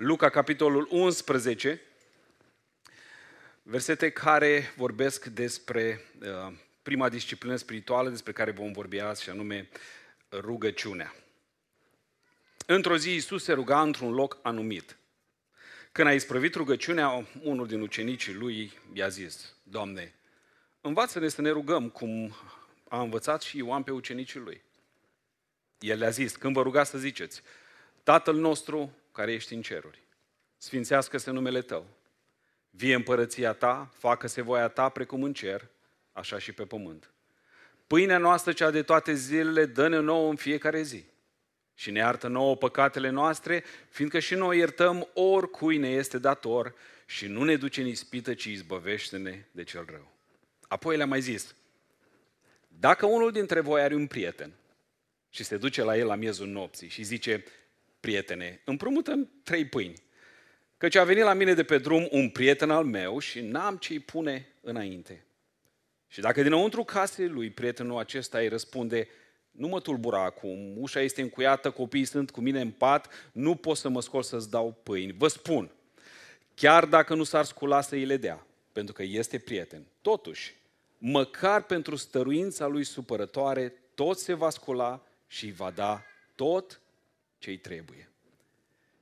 Luca, capitolul 11, versete care vorbesc despre uh, prima disciplină spirituală despre care vom vorbi azi, și anume rugăciunea. Într-o zi Iisus se ruga într-un loc anumit. Când a isprăvit rugăciunea, unul din ucenicii lui i-a zis, Doamne, învață-ne să ne rugăm cum a învățat și Ioan pe ucenicii lui. El le-a zis, când vă rugați să ziceți, Tatăl nostru care ești în ceruri, sfințească-se numele Tău, vie împărăția Ta, facă-se voia Ta precum în cer, așa și pe pământ. Pâinea noastră, cea de toate zilele, dă-ne nouă în fiecare zi. Și ne iartă nouă păcatele noastre, fiindcă și noi iertăm oricui ne este dator și nu ne duce în ispită, ci izbăvește-ne de cel rău. Apoi le-a mai zis, dacă unul dintre voi are un prieten și se duce la el la miezul nopții și zice, prietene, împrumută trei pâini, căci a venit la mine de pe drum un prieten al meu și n-am ce-i pune înainte. Și dacă dinăuntru casei lui prietenul acesta îi răspunde, nu mă tulbura acum, ușa este încuiată, copiii sunt cu mine în pat, nu pot să mă scol să-ți dau pâini. Vă spun, chiar dacă nu s-ar scula să îi le dea, pentru că este prieten, totuși, măcar pentru stăruința lui supărătoare, tot se va scula și îi va da tot ce îi trebuie.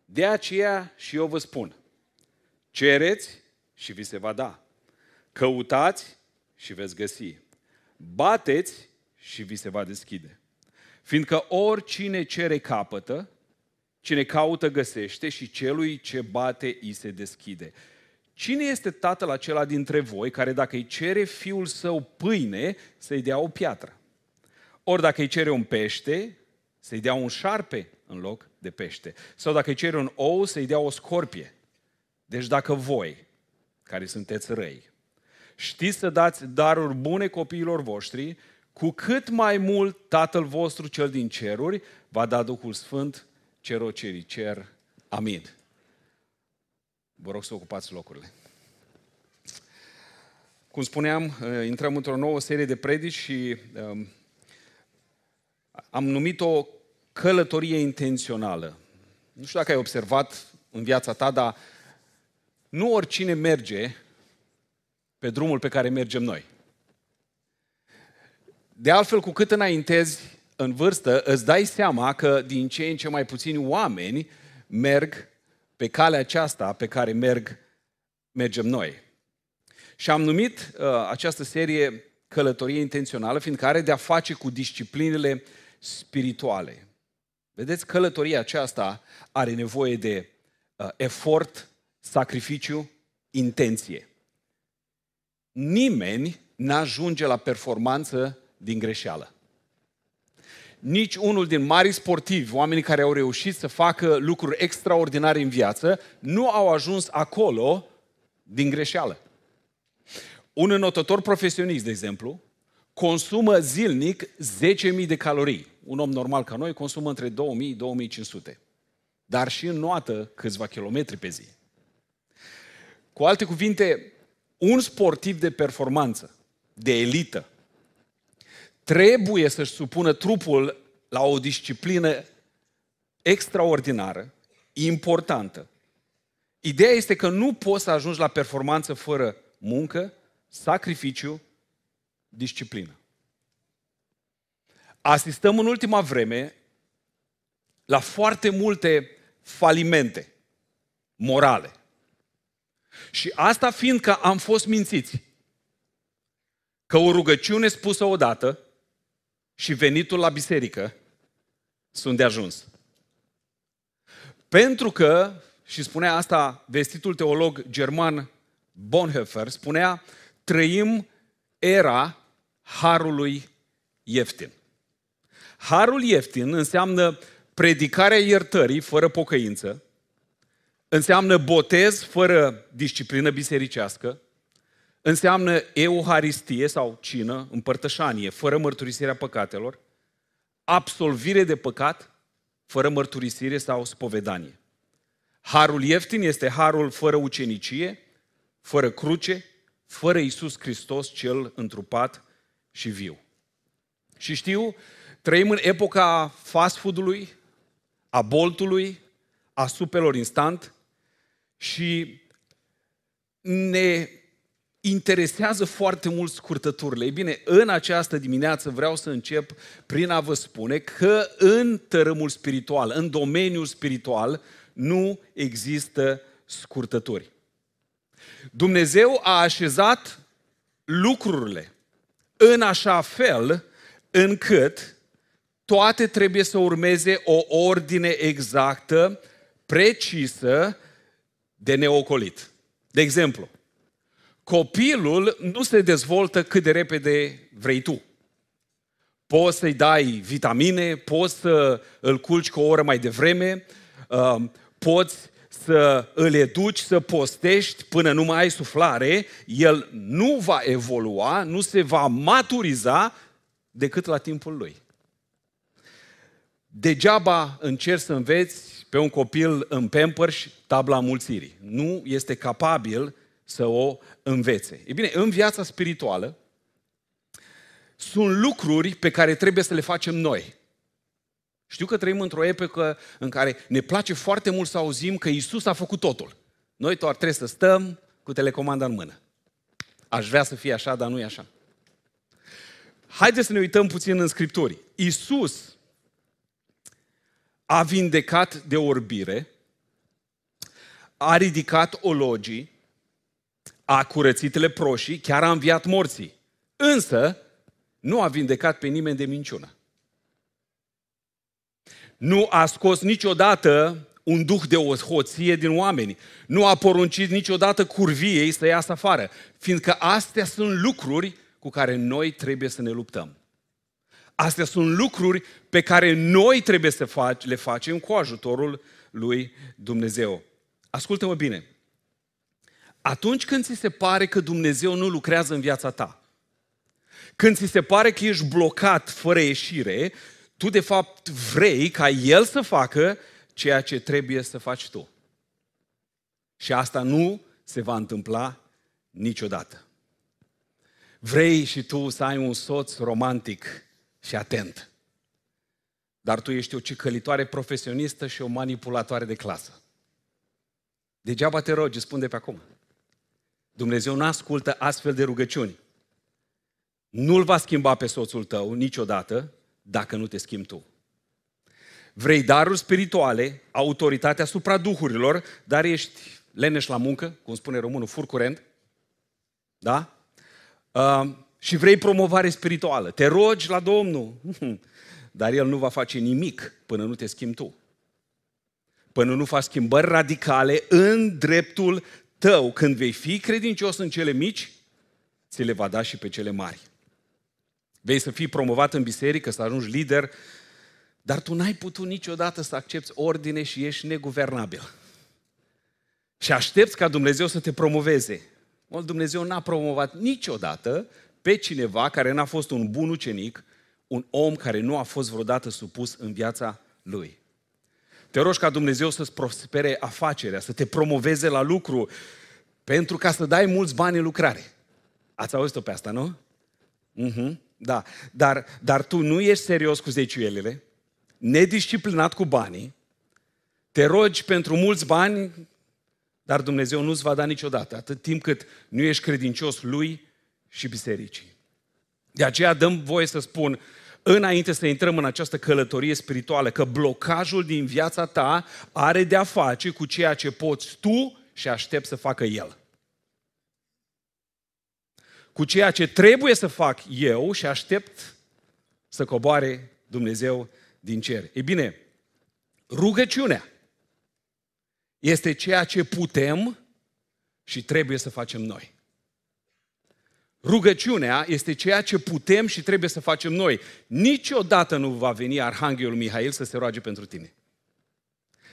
De aceea și eu vă spun, cereți și vi se va da. Căutați și veți găsi. Bateți și vi se va deschide. Fiindcă oricine cere capătă, cine caută găsește și celui ce bate îi se deschide. Cine este tatăl acela dintre voi care dacă îi cere fiul său pâine, să-i dea o piatră? Ori dacă îi cere un pește, să-i dea un șarpe în loc de pește. Sau dacă îi cere un ou, să-i dea o scorpie. Deci dacă voi, care sunteți răi, știți să dați daruri bune copiilor voștri, cu cât mai mult Tatăl vostru cel din ceruri va da Duhul Sfânt cerocerii cer. Amin. Vă rog să ocupați locurile. Cum spuneam, uh, intrăm într-o nouă serie de predici și um, am numit-o călătorie intențională. Nu știu dacă ai observat în viața ta, dar nu oricine merge pe drumul pe care mergem noi. De altfel, cu cât înaintezi în vârstă, îți dai seama că din ce în ce mai puțini oameni merg pe calea aceasta pe care merg, mergem noi. Și am numit uh, această serie Călătorie intențională, fiindcă are de-a face cu disciplinele spirituale. Vedeți, călătoria aceasta are nevoie de uh, efort, sacrificiu, intenție. Nimeni n-ajunge la performanță din greșeală. Nici unul din mari sportivi, oamenii care au reușit să facă lucruri extraordinare în viață, nu au ajuns acolo din greșeală. Un înotător profesionist, de exemplu, consumă zilnic 10.000 de calorii. Un om normal ca noi consumă între 2.000-2.500. Dar și înnoată câțiva kilometri pe zi. Cu alte cuvinte, un sportiv de performanță, de elită, trebuie să-și supună trupul la o disciplină extraordinară, importantă. Ideea este că nu poți să ajungi la performanță fără muncă, sacrificiu, disciplină. Asistăm în ultima vreme la foarte multe falimente morale. Și asta fiindcă am fost mințiți că o rugăciune spusă odată și venitul la biserică sunt de ajuns. Pentru că, și spunea asta vestitul teolog german Bonhoeffer, spunea, trăim era harului ieftin. Harul ieftin înseamnă predicarea iertării fără pocăință, înseamnă botez fără disciplină bisericească, înseamnă euharistie sau cină, împărtășanie, fără mărturisirea păcatelor, absolvire de păcat, fără mărturisire sau spovedanie. Harul ieftin este harul fără ucenicie, fără cruce, fără Isus Hristos cel întrupat și viu. Și știu, trăim în epoca fast food-ului, a boltului, a supelor instant, și ne interesează foarte mult scurtăturile. Ei bine, în această dimineață vreau să încep prin a vă spune că în tărâmul spiritual, în domeniul spiritual, nu există scurtături. Dumnezeu a așezat lucrurile în așa fel încât toate trebuie să urmeze o ordine exactă, precisă, de neocolit. De exemplu, copilul nu se dezvoltă cât de repede vrei tu. Poți să-i dai vitamine, poți să îl culci cu o oră mai devreme, um, poți să îl educi să postești până nu mai ai suflare, el nu va evolua, nu se va maturiza decât la timpul lui. Degeaba încerci să înveți pe un copil în Pampers tabla mulțirii. Nu este capabil să o învețe. E bine, în viața spirituală sunt lucruri pe care trebuie să le facem noi. Știu că trăim într-o epocă în care ne place foarte mult să auzim că Isus a făcut totul. Noi doar trebuie să stăm cu telecomanda în mână. Aș vrea să fie așa, dar nu e așa. Haideți să ne uităm puțin în Scripturi. Isus a vindecat de orbire, a ridicat ologii, a curățit leproșii, chiar a înviat morții. Însă, nu a vindecat pe nimeni de minciună. Nu a scos niciodată un duh de o hoție din oameni. Nu a poruncit niciodată curviei să iasă afară. Fiindcă astea sunt lucruri cu care noi trebuie să ne luptăm. Astea sunt lucruri pe care noi trebuie să le facem cu ajutorul lui Dumnezeu. Ascultă-mă bine. Atunci când ți se pare că Dumnezeu nu lucrează în viața ta, când ți se pare că ești blocat fără ieșire, tu de fapt vrei ca El să facă ceea ce trebuie să faci tu. Și asta nu se va întâmpla niciodată. Vrei și tu să ai un soț romantic și atent. Dar tu ești o cicălitoare profesionistă și o manipulatoare de clasă. Degeaba te rogi, spun de pe acum. Dumnezeu nu ascultă astfel de rugăciuni. Nu-l va schimba pe soțul tău niciodată dacă nu te schimbi tu. Vrei daruri spirituale, autoritatea asupra duhurilor, dar ești leneș la muncă, cum spune românul, fur curent, da? Uh, și vrei promovare spirituală. Te rogi la Domnul, dar El nu va face nimic până nu te schimbi tu. Până nu faci schimbări radicale în dreptul tău, când vei fi credincios în cele mici, ți le va da și pe cele mari. Vei să fii promovat în biserică, să ajungi lider, dar tu n-ai putut niciodată să accepti ordine și ești neguvernabil. Și aștepți ca Dumnezeu să te promoveze. Mult Dumnezeu n-a promovat niciodată pe cineva care n-a fost un bun ucenic, un om care nu a fost vreodată supus în viața lui. Te rogi ca Dumnezeu să-ți prospere afacerea, să te promoveze la lucru, pentru ca să dai mulți bani în lucrare. Ați auzit-o pe asta, nu? Uh-huh. Da. Dar, dar tu nu ești serios cu zeciuielile, nedisciplinat cu banii, te rogi pentru mulți bani, dar Dumnezeu nu-ți va da niciodată, atât timp cât nu ești credincios lui și bisericii. De aceea dăm voie să spun, înainte să intrăm în această călătorie spirituală, că blocajul din viața ta are de-a face cu ceea ce poți tu și aștept să facă El. Cu ceea ce trebuie să fac eu și aștept să coboare Dumnezeu din cer. Ei bine, rugăciunea este ceea ce putem și trebuie să facem noi. Rugăciunea este ceea ce putem și trebuie să facem noi. Niciodată nu va veni Arhanghelul Mihail să se roage pentru tine.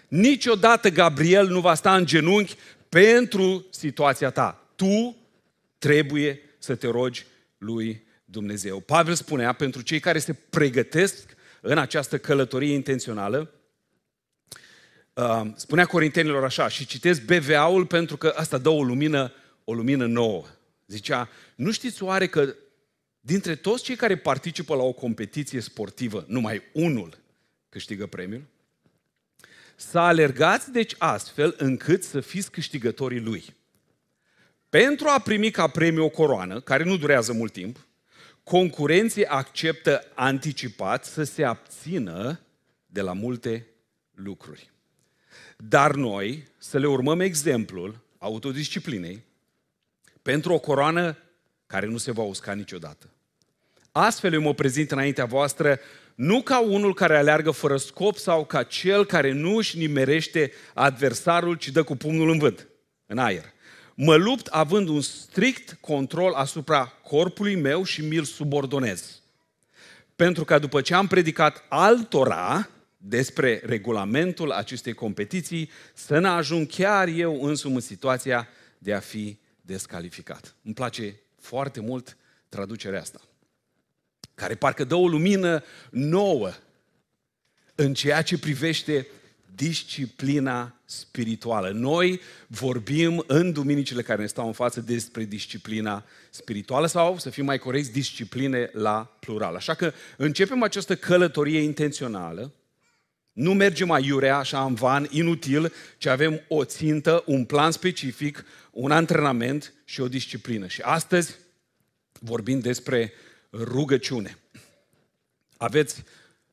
Niciodată Gabriel nu va sta în genunchi pentru situația ta. Tu trebuie să te rogi lui Dumnezeu. Pavel spunea, pentru cei care se pregătesc în această călătorie intențională, uh, spunea corintenilor așa, și citesc BVA-ul pentru că asta dă o lumină, o lumină nouă. Zicea, nu știți oare că dintre toți cei care participă la o competiție sportivă, numai unul câștigă premiul? Să alergați deci astfel încât să fiți câștigătorii lui. Pentru a primi ca premiu o coroană, care nu durează mult timp, concurenții acceptă anticipat să se abțină de la multe lucruri. Dar noi să le urmăm exemplul autodisciplinei pentru o coroană care nu se va usca niciodată. Astfel eu mă prezint înaintea voastră nu ca unul care aleargă fără scop sau ca cel care nu își nimerește adversarul, ci dă cu pumnul în vânt, în aer. Mă lupt având un strict control asupra corpului meu și mi-l subordonez. Pentru că după ce am predicat altora despre regulamentul acestei competiții, să ne ajung chiar eu însumi în situația de a fi descalificat. Îmi place foarte mult traducerea asta, care parcă dă o lumină nouă în ceea ce privește disciplina spirituală. Noi vorbim în duminicile care ne stau în față despre disciplina spirituală sau, să fim mai corecți, discipline la plural. Așa că începem această călătorie intențională. Nu mergem mai iurea, așa în van, inutil, ci avem o țintă, un plan specific, un antrenament și o disciplină. Și astăzi vorbim despre rugăciune. Aveți,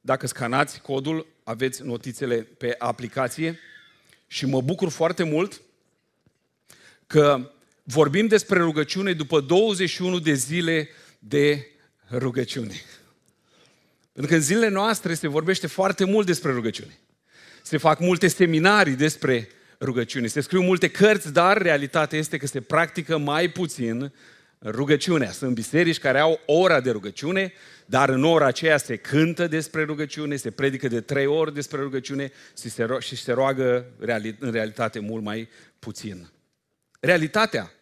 dacă scanați codul, aveți notițele pe aplicație și mă bucur foarte mult că vorbim despre rugăciune după 21 de zile de rugăciune. Pentru că în zilele noastre se vorbește foarte mult despre rugăciune. Se fac multe seminarii despre rugăciune, se scriu multe cărți, dar realitatea este că se practică mai puțin rugăciunea. Sunt biserici care au ora de rugăciune, dar în ora aceea se cântă despre rugăciune, se predică de trei ori despre rugăciune și se, ro- și se roagă în realitate mult mai puțin. Realitatea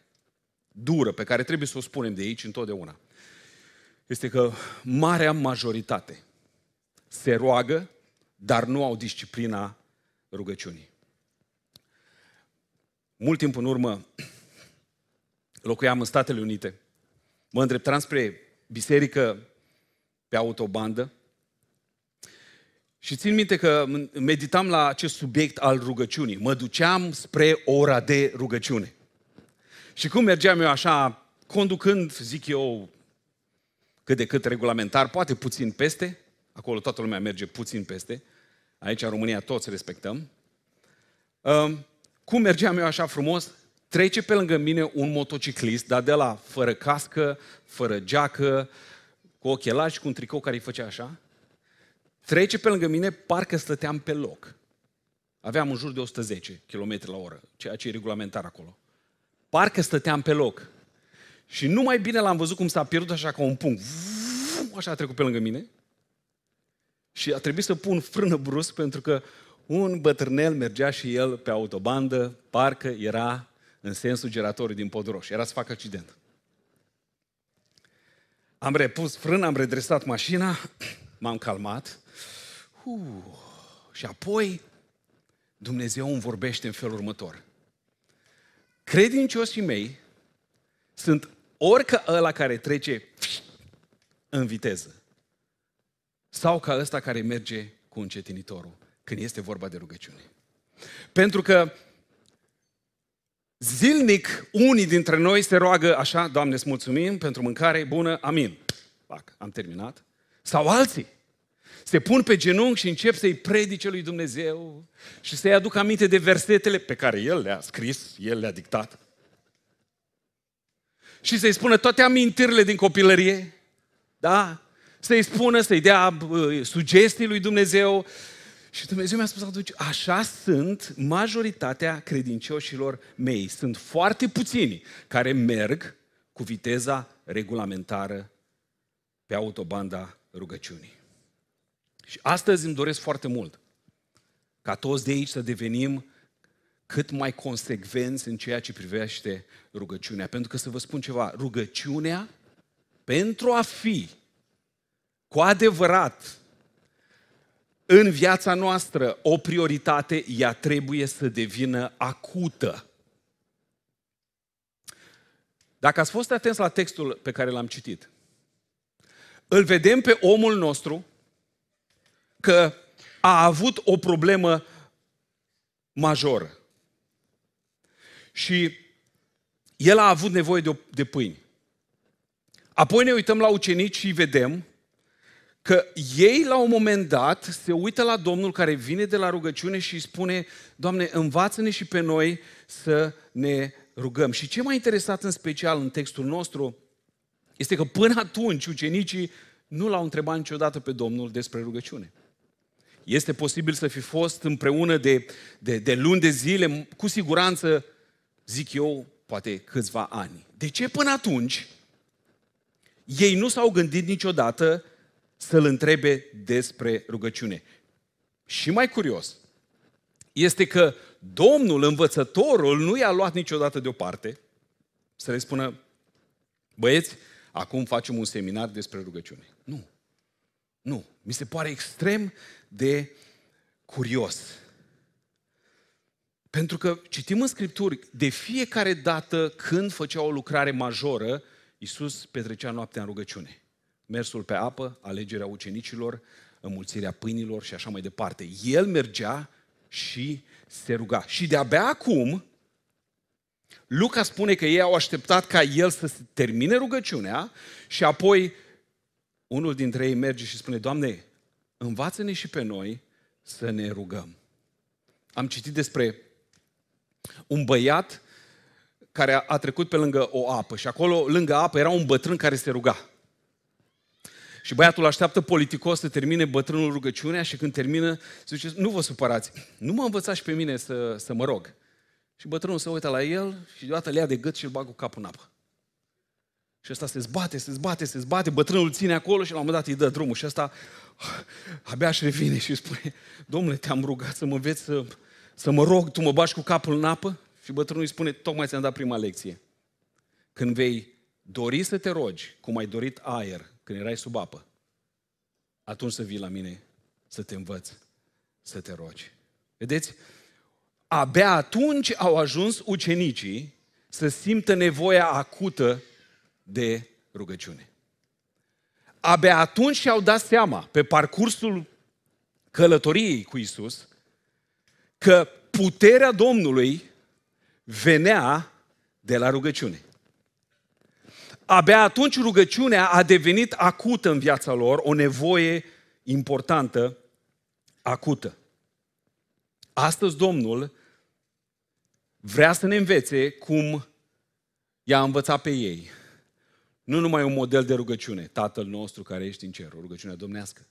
dură pe care trebuie să o spunem de aici întotdeauna este că marea majoritate se roagă, dar nu au disciplina rugăciunii. Mult timp în urmă locuiam în Statele Unite. Mă îndreptam spre biserică pe autobandă și țin minte că meditam la acest subiect al rugăciunii. Mă duceam spre ora de rugăciune. Și cum mergeam eu așa, conducând, zic eu, cât de cât regulamentar, poate puțin peste, acolo toată lumea merge puțin peste, aici în România toți respectăm. Cum mergeam eu așa frumos, trece pe lângă mine un motociclist, dar de la fără cască, fără geacă, cu ochelari și cu un tricou care îi făcea așa. Trece pe lângă mine, parcă stăteam pe loc. Aveam în jur de 110 km la oră, ceea ce e regulamentar acolo. Parcă stăteam pe loc. Și nu mai bine l-am văzut cum s-a pierdut așa ca un punct. Așa a trecut pe lângă mine. Și a trebuit să pun frână brusc pentru că un bătrânel mergea și el pe autobandă, parcă era în sensul giratorului din podul roșu. Era să facă accident. Am repus frână, am redresat mașina, m-am calmat. Uh, și apoi Dumnezeu îmi vorbește în felul următor. Credincioșii mei sunt orică ăla care trece în viteză. Sau ca ăsta care merge cu încetinitorul când este vorba de rugăciune. Pentru că Zilnic, unii dintre noi se roagă așa, Doamne, îți mulțumim pentru mâncare bună, amin. Pac, am terminat. Sau alții se pun pe genunchi și încep să-i predice lui Dumnezeu și să-i aduc aminte de versetele pe care El le-a scris, El le-a dictat. Și să-i spună toate amintirile din copilărie, da? Să-i spună, să-i dea uh, sugestii lui Dumnezeu, și Dumnezeu mi-a spus atunci, așa sunt majoritatea credincioșilor mei. Sunt foarte puțini care merg cu viteza regulamentară pe autobanda rugăciunii. Și astăzi îmi doresc foarte mult ca toți de aici să devenim cât mai consecvenți în ceea ce privește rugăciunea. Pentru că să vă spun ceva, rugăciunea pentru a fi cu adevărat în viața noastră o prioritate, ea trebuie să devină acută. Dacă ați fost atenți la textul pe care l-am citit, îl vedem pe omul nostru că a avut o problemă majoră. Și el a avut nevoie de, de pâini. Apoi ne uităm la ucenici și vedem că ei la un moment dat se uită la Domnul care vine de la rugăciune și îi spune, Doamne, învață-ne și pe noi să ne rugăm. Și ce m-a interesat în special în textul nostru este că până atunci ucenicii nu l-au întrebat niciodată pe Domnul despre rugăciune. Este posibil să fi fost împreună de, de, de luni de zile, cu siguranță, zic eu, poate câțiva ani. De ce până atunci ei nu s-au gândit niciodată să-l întrebe despre rugăciune? Și mai curios este că Domnul, învățătorul, nu i-a luat niciodată deoparte să le spună, băieți, acum facem un seminar despre rugăciune. Nu. Nu. Mi se pare extrem de curios. Pentru că citim în Scripturi, de fiecare dată când făcea o lucrare majoră, Iisus petrecea noaptea în rugăciune. Mersul pe apă, alegerea ucenicilor, înmulțirea pâinilor și așa mai departe. El mergea și se ruga. Și de-abia acum, Luca spune că ei au așteptat ca el să se termine rugăciunea și apoi unul dintre ei merge și spune, Doamne, învață-ne și pe noi să ne rugăm. Am citit despre un băiat care a trecut pe lângă o apă și acolo, lângă apă, era un bătrân care se ruga. Și băiatul așteaptă politicos să termine bătrânul rugăciunea și când termină, se zice, nu vă supărați, nu mă învățați și pe mine să, să mă rog. Și bătrânul se uită la el și deodată le ia de gât și îl bagă cu capul în apă. Și ăsta se zbate, se zbate, se zbate, bătrânul îl ține acolo și la un moment dat îi dă drumul. Și ăsta abia își revine și spune, domnule, te-am rugat să mă înveți să, să mă rog, tu mă bași cu capul în apă? Și bătrânul îi spune, tocmai ți-am dat prima lecție. Când vei dori să te rogi, cum ai dorit aer când erai sub apă, atunci să vii la mine să te învăț să te rogi. Vedeți? Abia atunci au ajuns ucenicii să simtă nevoia acută de rugăciune. Abia atunci și-au dat seama, pe parcursul călătoriei cu Isus, că puterea Domnului venea de la rugăciune. Abia atunci rugăciunea a devenit acută în viața lor, o nevoie importantă, acută. Astăzi Domnul vrea să ne învețe cum i-a învățat pe ei. Nu numai un model de rugăciune, Tatăl nostru care ești în cer, o rugăciune domnească,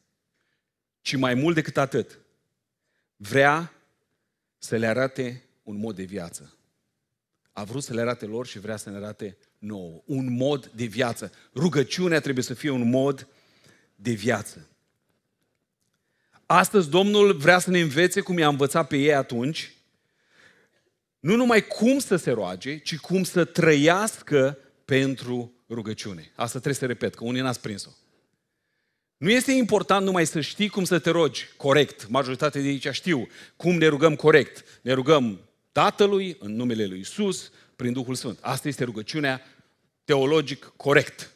ci mai mult decât atât, vrea să le arate un mod de viață. A vrut să le arate lor și vrea să ne arate nouă. Un mod de viață. Rugăciunea trebuie să fie un mod de viață. Astăzi Domnul vrea să ne învețe cum i-a învățat pe ei atunci, nu numai cum să se roage, ci cum să trăiască pentru rugăciune. Asta trebuie să repet, că unii n-ați prins-o. Nu este important numai să știi cum să te rogi corect. Majoritatea de aici știu cum ne rugăm corect. Ne rugăm Tatălui, în numele Lui Isus, prin Duhul Sfânt. Asta este rugăciunea teologic corect.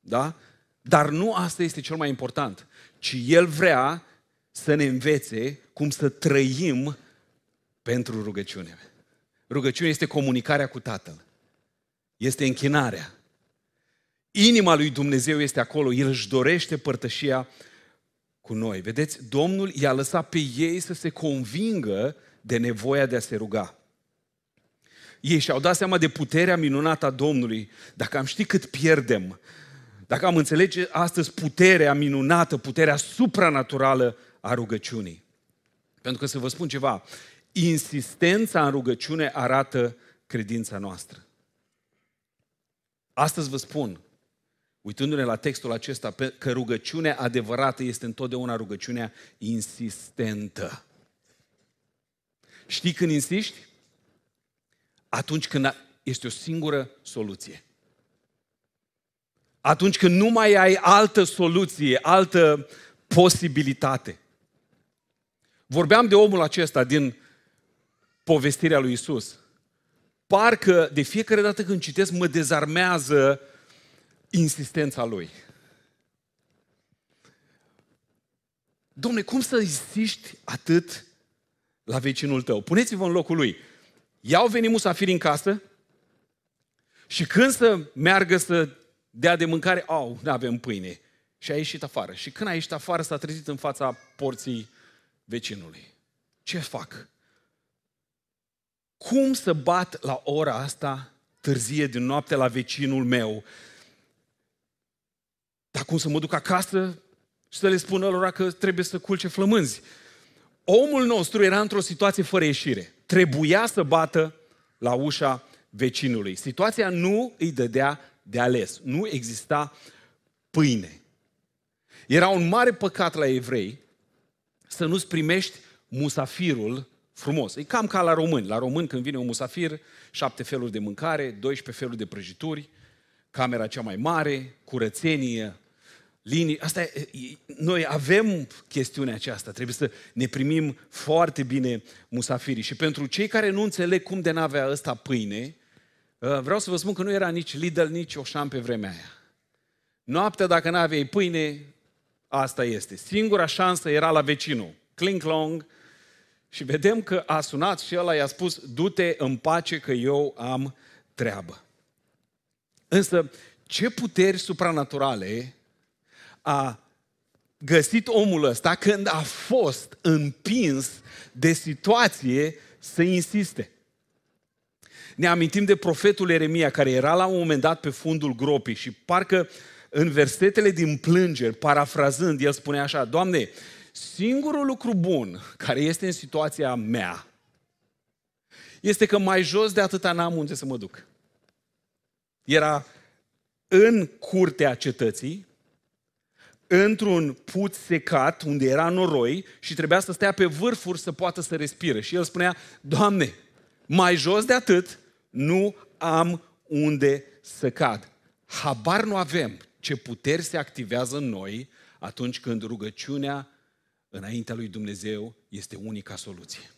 Da? Dar nu asta este cel mai important, ci El vrea să ne învețe cum să trăim pentru rugăciune. Rugăciunea este comunicarea cu Tatăl. Este închinarea. Inima lui Dumnezeu este acolo. El își dorește părtășia cu noi. Vedeți, Domnul i-a lăsat pe ei să se convingă de nevoia de a se ruga. Ei și-au dat seama de puterea minunată a Domnului. Dacă am ști cât pierdem, dacă am înțelege astăzi puterea minunată, puterea supranaturală a rugăciunii. Pentru că să vă spun ceva, insistența în rugăciune arată credința noastră. Astăzi vă spun, uitându-ne la textul acesta, că rugăciunea adevărată este întotdeauna rugăciunea insistentă. Știi când insiști? Atunci când este o singură soluție. Atunci când nu mai ai altă soluție, altă posibilitate. Vorbeam de omul acesta din povestirea lui Isus. Parcă de fiecare dată când citesc mă dezarmează insistența lui. Domne, cum să insiști atât la vecinul tău. Puneți-vă în locul lui. I-au venit musafiri în casă și când să meargă să dea de mâncare, au, nu avem pâine. Și a ieșit afară. Și când a ieșit afară, s-a trezit în fața porții vecinului. Ce fac? Cum să bat la ora asta târzie din noapte la vecinul meu? Dar cum să mă duc acasă și să le spun lor că trebuie să culce flămânzi? Omul nostru era într-o situație fără ieșire. Trebuia să bată la ușa vecinului. Situația nu îi dădea de ales. Nu exista pâine. Era un mare păcat la evrei să nu-ți primești musafirul frumos. E cam ca la români. La români când vine un musafir, șapte feluri de mâncare, 12 feluri de prăjituri, camera cea mai mare, curățenie, linii. Asta e, noi avem chestiunea aceasta. Trebuie să ne primim foarte bine musafirii. Și pentru cei care nu înțeleg cum de n-avea ăsta pâine, uh, vreau să vă spun că nu era nici Lidl, nici Oșan pe vremea aia. Noaptea, dacă n-aveai pâine, asta este. Singura șansă era la vecinul. Clink long. Și vedem că a sunat și ăla i-a spus, du-te în pace că eu am treabă. Însă, ce puteri supranaturale a găsit omul ăsta când a fost împins de situație să insiste. Ne amintim de profetul Eremia, care era la un moment dat pe fundul gropii și parcă în versetele din plângeri, parafrazând, el spune așa, Doamne, singurul lucru bun care este în situația mea este că mai jos de atâta n-am unde să mă duc. Era în curtea cetății, într-un puț secat, unde era noroi, și trebuia să stea pe vârfuri să poată să respire. Și el spunea, Doamne, mai jos de atât, nu am unde să cad. Habar nu avem ce puteri se activează în noi atunci când rugăciunea înaintea lui Dumnezeu este unica soluție.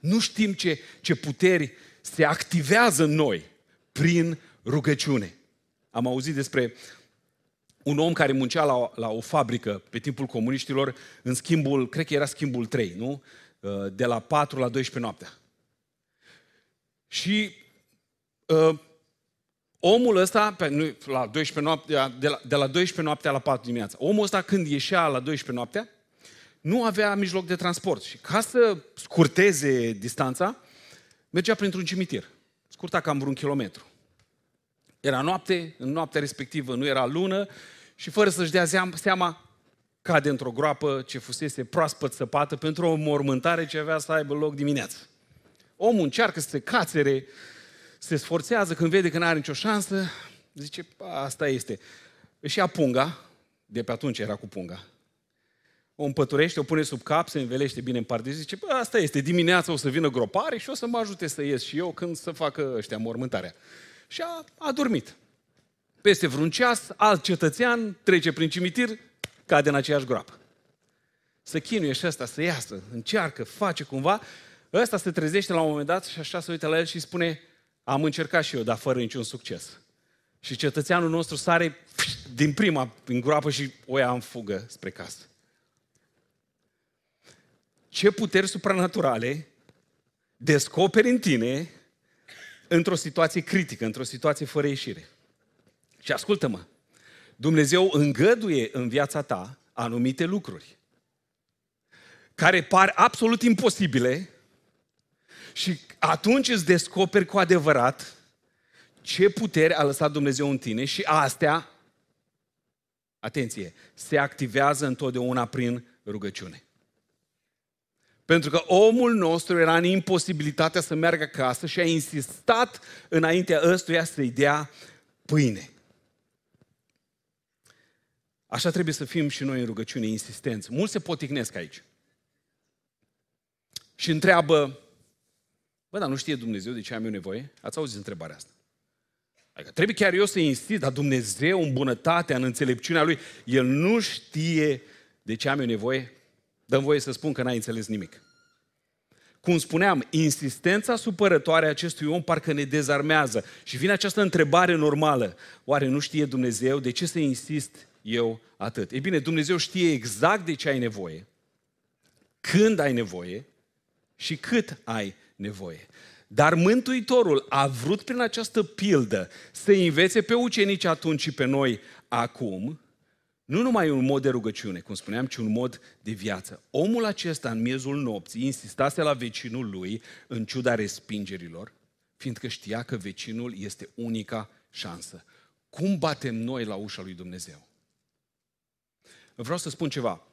Nu știm ce, ce puteri se activează în noi prin rugăciune. Am auzit despre un om care muncea la, la o fabrică pe timpul comuniștilor în schimbul, cred că era schimbul 3, nu? Uh, de la 4 la 12 noaptea. Și uh, omul ăsta, pe, nu, la 12 noaptea, de, la, de la 12 noaptea la 4 dimineața, omul ăsta când ieșea la 12 noaptea, nu avea mijloc de transport. Și ca să scurteze distanța, mergea printr-un cimitir. Scurta cam vreun kilometru. Era noapte, în noaptea respectivă nu era lună și fără să-și dea seama, cade într-o groapă ce fusese proaspăt săpată pentru o mormântare ce avea să aibă loc dimineață. Omul încearcă să se cațere, se sforțează când vede că nu are nicio șansă, zice, asta este. Își ia punga, de pe atunci era cu punga, o împăturește, o pune sub cap, se învelește bine în parte, zice, bă, asta este, dimineața o să vină gropare și o să mă ajute să ies și eu când să facă ăștia mormântarea și a, a dormit. Peste vreun ceas, alt cetățean trece prin cimitir, cade în aceeași groapă. Să chinuie și ăsta, să iasă, încearcă, face cumva. Ăsta se trezește la un moment dat și așa se uită la el și spune, am încercat și eu, dar fără niciun succes. Și cetățeanul nostru sare din prima în groapă și o ia în fugă spre casă. Ce puteri supranaturale descoperi în tine într-o situație critică, într-o situație fără ieșire. Și ascultă-mă, Dumnezeu îngăduie în viața ta anumite lucruri care par absolut imposibile și atunci îți descoperi cu adevărat ce putere a lăsat Dumnezeu în tine și astea, atenție, se activează întotdeauna prin rugăciune. Pentru că omul nostru era în imposibilitatea să meargă acasă și a insistat înaintea ăstuia să-i dea pâine. Așa trebuie să fim și noi în rugăciune, insistenți. Mulți se poticnesc aici. Și întreabă, bă, dar nu știe Dumnezeu de ce am eu nevoie? Ați auzit întrebarea asta? Adică trebuie chiar eu să insist, dar Dumnezeu în bunătatea, în înțelepciunea Lui, El nu știe de ce am eu nevoie? Dăm voie să spun că n-ai înțeles nimic. Cum spuneam, insistența supărătoare a acestui om parcă ne dezarmează. Și vine această întrebare normală. Oare nu știe Dumnezeu de ce să insist eu atât? Ei bine, Dumnezeu știe exact de ce ai nevoie. când ai nevoie și cât ai nevoie. Dar Mântuitorul a vrut prin această pildă să învețe pe ucenici atunci și pe noi acum, nu numai un mod de rugăciune, cum spuneam, ci un mod de viață. Omul acesta, în miezul nopții, insistase la vecinul lui, în ciuda respingerilor, fiindcă știa că vecinul este unica șansă. Cum batem noi la ușa lui Dumnezeu? Vreau să spun ceva.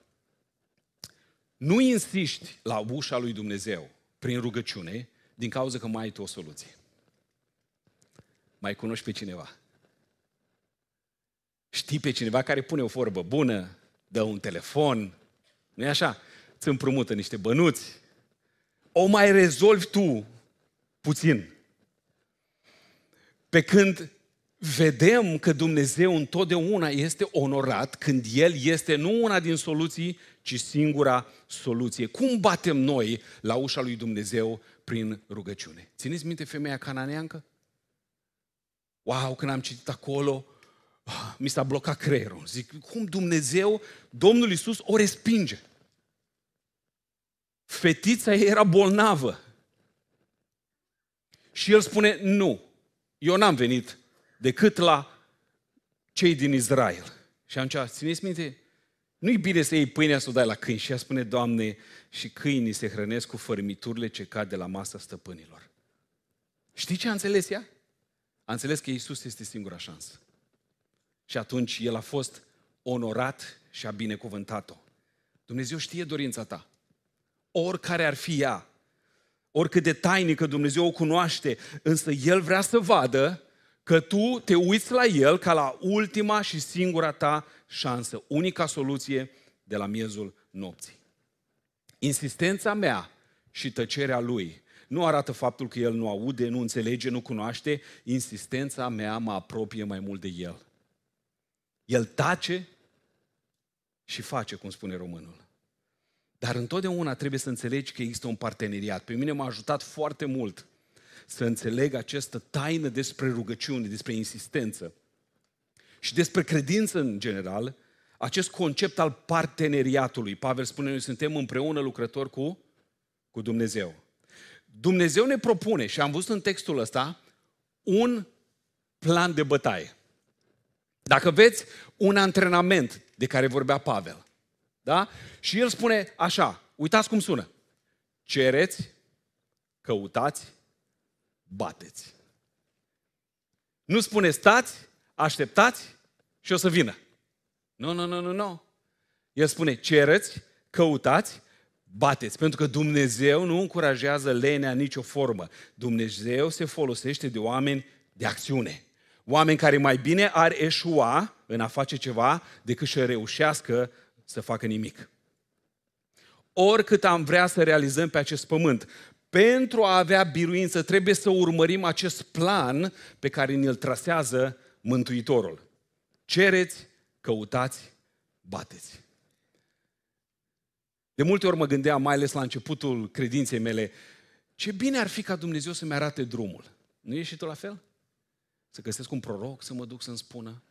Nu insiști la ușa lui Dumnezeu prin rugăciune din cauza că mai ai tu o soluție. Mai cunoști pe cineva. Știi pe cineva care pune o vorbă bună, dă un telefon, nu e așa? Îți împrumută niște bănuți. O mai rezolvi tu puțin. Pe când vedem că Dumnezeu întotdeauna este onorat când El este nu una din soluții, ci singura soluție. Cum batem noi la ușa lui Dumnezeu prin rugăciune? Țineți minte femeia cananeancă? Wow, când am citit acolo, ah, mi s-a blocat creierul. Zic, cum Dumnezeu, Domnul Iisus, o respinge? Fetița ei era bolnavă. Și el spune, nu, eu n-am venit decât la cei din Israel. Și atunci, țineți minte, nu-i bine să iei pâinea să o dai la câini. Și ea spune, Doamne, și câinii se hrănesc cu fărmiturile ce cad de la masa stăpânilor. Știi ce a înțeles ea? A înțeles că Iisus este singura șansă. Și atunci el a fost onorat și a binecuvântat-o. Dumnezeu știe dorința ta. Oricare ar fi ea, oricât de tainică Dumnezeu o cunoaște, însă El vrea să vadă că tu te uiți la El ca la ultima și singura ta șansă, unica soluție de la miezul nopții. Insistența mea și tăcerea Lui nu arată faptul că El nu aude, nu înțelege, nu cunoaște. Insistența mea mă apropie mai mult de El. El tace și face, cum spune românul. Dar întotdeauna trebuie să înțelegi că există un parteneriat. Pe mine m-a ajutat foarte mult să înțeleg această taină despre rugăciune, despre insistență și despre credință în general, acest concept al parteneriatului. Pavel spune, noi suntem împreună lucrători cu, cu Dumnezeu. Dumnezeu ne propune, și am văzut în textul ăsta, un plan de bătaie. Dacă veți un antrenament de care vorbea Pavel, da? Și el spune așa, uitați cum sună. Cereți, căutați, bateți. Nu spune stați, așteptați și o să vină. Nu, nu, nu, nu, nu. El spune cereți, căutați, bateți. Pentru că Dumnezeu nu încurajează lenea nicio formă. Dumnezeu se folosește de oameni de acțiune. Oameni care mai bine ar eșua în a face ceva decât să reușească să facă nimic. Oricât am vrea să realizăm pe acest pământ, pentru a avea biruință trebuie să urmărim acest plan pe care ne-l trasează Mântuitorul. Cereți, căutați, bateți. De multe ori mă gândeam, mai ales la începutul credinței mele, ce bine ar fi ca Dumnezeu să-mi arate drumul. Nu ești și tu la fel? Să găsesc un proroc, să mă duc să-mi spună.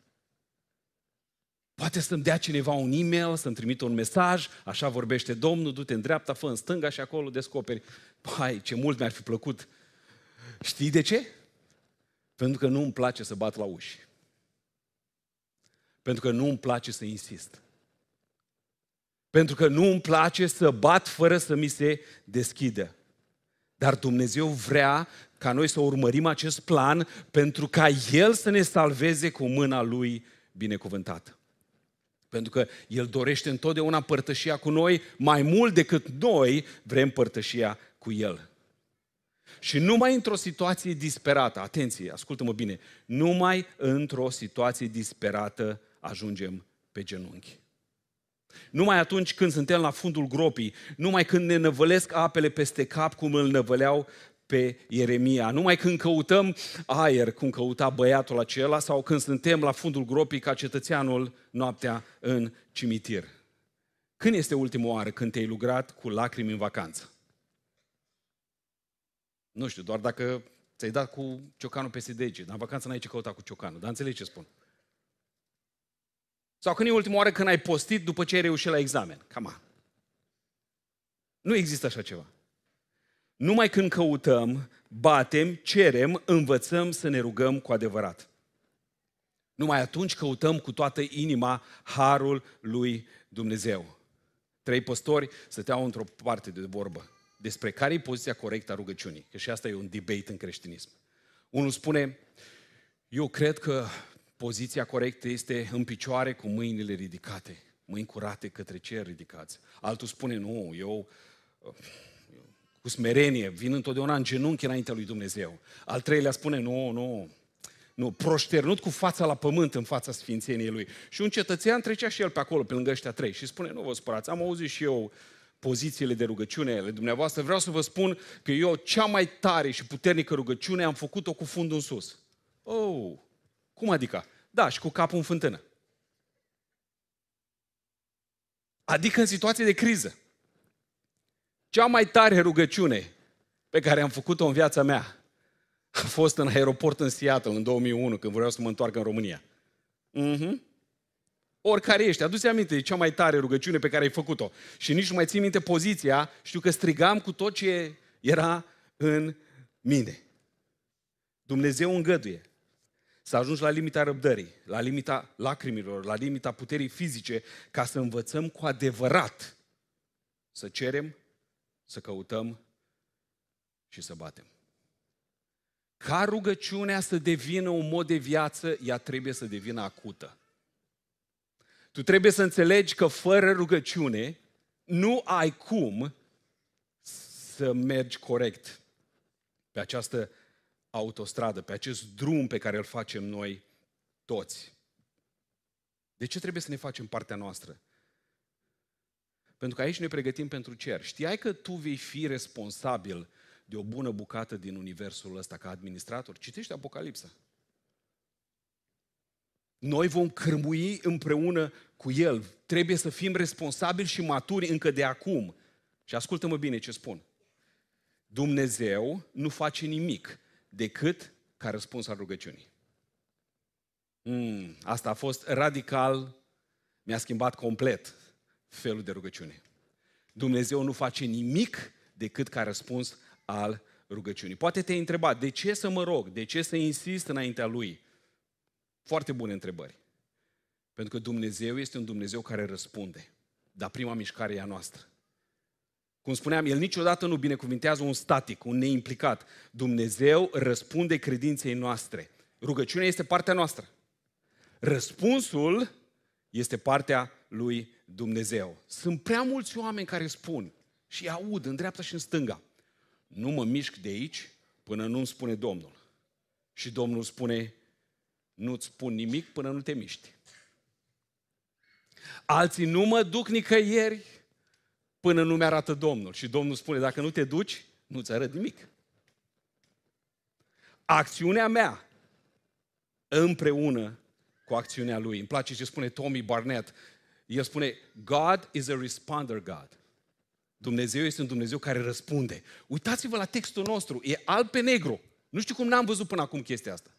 Poate să-mi dea cineva un e-mail, să-mi trimită un mesaj, așa vorbește Domnul, du-te în dreapta, fă în stânga și acolo descoperi. Hai, ce mult mi-ar fi plăcut. Știi de ce? Pentru că nu îmi place să bat la uși. Pentru că nu îmi place să insist. Pentru că nu îmi place să bat fără să mi se deschidă. Dar Dumnezeu vrea ca noi să urmărim acest plan pentru ca El să ne salveze cu mâna Lui binecuvântată. Pentru că El dorește întotdeauna părtășia cu noi mai mult decât noi vrem părtășia cu El. Și numai într-o situație disperată, atenție, ascultă-mă bine, numai într-o situație disperată ajungem pe genunchi. Numai atunci când suntem la fundul gropii, numai când ne năvălesc apele peste cap cum îl năvăleau pe Ieremia. Numai când căutăm aer, cum căuta băiatul acela, sau când suntem la fundul gropii ca cetățeanul noaptea în cimitir. Când este ultima oară când te-ai lucrat cu lacrimi în vacanță? Nu știu, doar dacă ți-ai dat cu ciocanul peste dege. Dar în vacanță n-ai ce căuta cu ciocanul, dar înțelegi ce spun. Sau când e ultima oară când ai postit după ce ai reușit la examen? Cam Nu există așa ceva. Numai când căutăm, batem, cerem, învățăm să ne rugăm cu adevărat. Numai atunci căutăm cu toată inima harul lui Dumnezeu. Trei păstori stăteau într-o parte de vorbă despre care e poziția corectă a rugăciunii. Că și asta e un debate în creștinism. Unul spune, eu cred că poziția corectă este în picioare cu mâinile ridicate, mâini curate către cer ridicați. Altul spune, nu, eu cu smerenie, vin întotdeauna în genunchi înaintea lui Dumnezeu. Al treilea spune, nu, nu, nu, proșternut cu fața la pământ în fața sfințeniei lui. Și un cetățean trecea și el pe acolo, pe lângă ăștia trei și spune, nu vă spărați, am auzit și eu pozițiile de rugăciune ale dumneavoastră, vreau să vă spun că eu cea mai tare și puternică rugăciune am făcut-o cu fundul în sus. Oh, cum adică? Da, și cu capul în fântână. Adică în situație de criză. Cea mai tare rugăciune pe care am făcut-o în viața mea a fost în aeroport în Seattle în 2001, când vreau să mă întoarc în România. Mm-hmm. Oricare ești, adu-ți aminte de cea mai tare rugăciune pe care ai făcut-o. Și nici nu mai țin minte poziția, știu că strigam cu tot ce era în mine. Dumnezeu îngăduie să ajungi la limita răbdării, la limita lacrimilor, la limita puterii fizice, ca să învățăm cu adevărat să cerem, să căutăm și să batem. Ca rugăciunea să devină un mod de viață, ea trebuie să devină acută. Tu trebuie să înțelegi că fără rugăciune nu ai cum să mergi corect pe această autostradă, pe acest drum pe care îl facem noi toți. De ce trebuie să ne facem partea noastră? Pentru că aici ne pregătim pentru cer. Știai că tu vei fi responsabil de o bună bucată din universul ăsta ca administrator? Citește Apocalipsa. Noi vom cârmui împreună cu El. Trebuie să fim responsabili și maturi încă de acum. Și ascultă-mă bine ce spun. Dumnezeu nu face nimic decât ca răspuns al rugăciunii. Mm, asta a fost radical, mi-a schimbat complet felul de rugăciune. Dumnezeu nu face nimic decât ca răspuns al rugăciunii. Poate te-ai întrebat, de ce să mă rog? De ce să insist înaintea Lui? Foarte bune întrebări. Pentru că Dumnezeu este un Dumnezeu care răspunde. Dar prima mișcare e a noastră. Cum spuneam, El niciodată nu binecuvintează un static, un neimplicat. Dumnezeu răspunde credinței noastre. Rugăciunea este partea noastră. Răspunsul este partea lui Dumnezeu. Sunt prea mulți oameni care spun și aud în dreapta și în stânga. Nu mă mișc de aici până nu-mi spune Domnul. Și Domnul spune, nu-ți spun nimic până nu te miști. Alții nu mă duc nicăieri până nu mi-arată Domnul. Și Domnul spune, dacă nu te duci, nu-ți arăt nimic. Acțiunea mea împreună cu acțiunea lui. Îmi place ce spune Tommy Barnett. El spune, God is a responder God. Dumnezeu este un Dumnezeu care răspunde. Uitați-vă la textul nostru, e alb pe negru. Nu știu cum n-am văzut până acum chestia asta.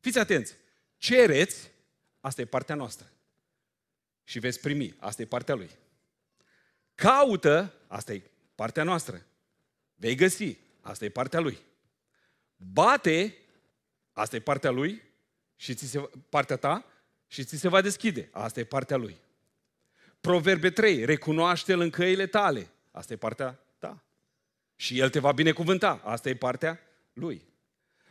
Fiți atenți. Cereți, asta e partea noastră. Și veți primi, asta e partea lui. Caută, asta e partea noastră. Vei găsi, asta e partea lui. Bate, asta e partea lui și ți se, partea ta și ți se va deschide. Asta e partea lui. Proverbe 3, recunoaște-l în căile tale. Asta e partea ta. Și el te va binecuvânta. Asta e partea lui.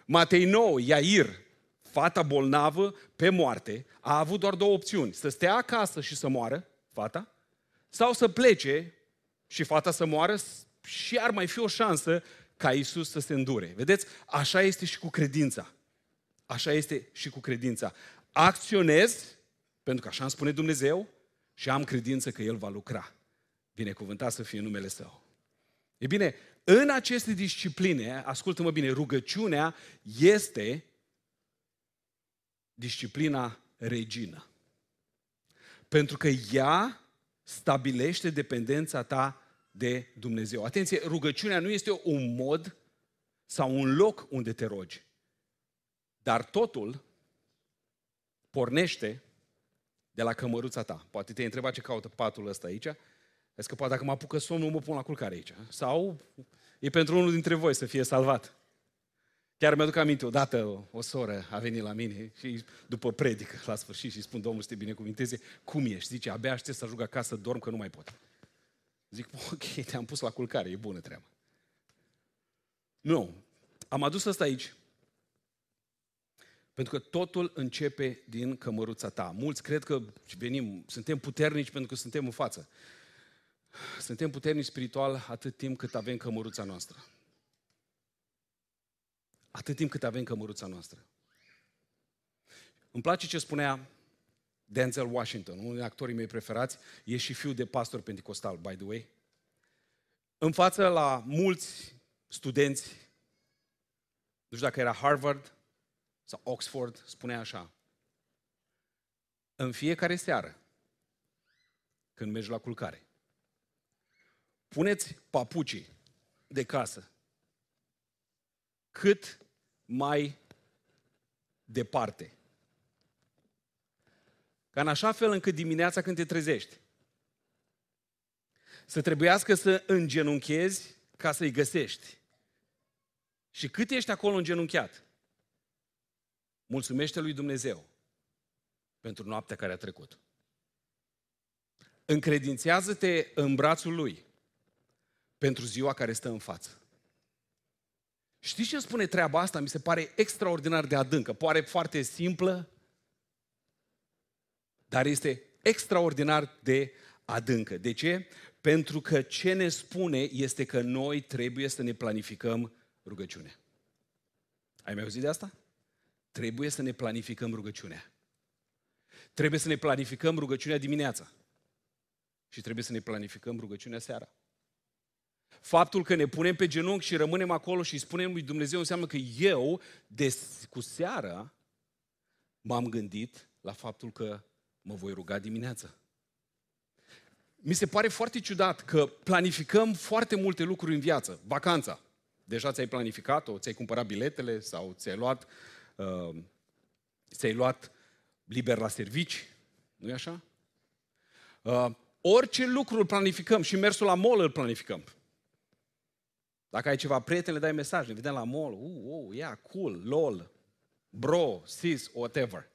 Matei 9, Iair, fata bolnavă pe moarte, a avut doar două opțiuni. Să stea acasă și să moară, fata, sau să plece și fata să moară și ar mai fi o șansă ca Isus să se îndure. Vedeți? Așa este și cu credința. Așa este și cu credința. Acționez, pentru că așa îmi spune Dumnezeu, și am credință că El va lucra. Binecuvântat să fie numele Său. E bine, în aceste discipline, ascultă-mă bine, rugăciunea este disciplina regină. Pentru că ea stabilește dependența ta de Dumnezeu. Atenție, rugăciunea nu este un mod sau un loc unde te rogi. Dar totul pornește de la cămăruța ta. Poate te-ai întrebat ce caută patul ăsta aici. Ai scăpat, dacă mă apucă somnul, mă pun la culcare aici. Sau e pentru unul dintre voi să fie salvat. Chiar mi-aduc aminte, odată o, o soră a venit la mine și după predică la sfârșit și spun, Domnul să te binecuvinteze, cum ești? Zice, abia aștept să ajung acasă, dorm că nu mai pot. Zic, ok, te-am pus la culcare, e bună treaba. Nu, am adus asta aici pentru că totul începe din cămăruța ta. Mulți cred că venim, suntem puternici pentru că suntem în față. Suntem puternici spiritual atât timp cât avem cămăruța noastră. Atât timp cât avem cămăruța noastră. Îmi place ce spunea Denzel Washington, unul din actorii mei preferați, e și fiul de pastor pentecostal, by the way. În față la mulți studenți, nu știu dacă era Harvard sau Oxford, spunea așa. În fiecare seară, când mergi la culcare, puneți papucii de casă cât mai departe. Ca în așa fel încât dimineața când te trezești, să trebuiască să îngenunchezi ca să-i găsești. Și cât ești acolo îngenunchiat, mulțumește lui Dumnezeu pentru noaptea care a trecut. Încredințează-te în brațul lui pentru ziua care stă în față. Știți ce spune treaba asta? Mi se pare extraordinar de adâncă. Poate foarte simplă, dar este extraordinar de adâncă. De ce? Pentru că ce ne spune este că noi trebuie să ne planificăm rugăciunea. Ai mai auzit de asta? Trebuie să ne planificăm rugăciunea. Trebuie să ne planificăm rugăciunea dimineața. Și trebuie să ne planificăm rugăciunea seara. Faptul că ne punem pe genunchi și rămânem acolo și spunem lui Dumnezeu înseamnă că eu, de, cu seara, m-am gândit la faptul că mă voi ruga dimineața. Mi se pare foarte ciudat că planificăm foarte multe lucruri în viață. Vacanța. Deja ți-ai planificat-o, ți-ai cumpărat biletele sau ți-ai luat, uh, ți-ai luat liber la servici. Nu-i așa? Uh, orice lucru îl planificăm și mersul la mall îl planificăm. Dacă ai ceva prieten, le dai mesaj, ne vedem la mall, uh, uh, yeah, cool, lol, bro, sis, whatever.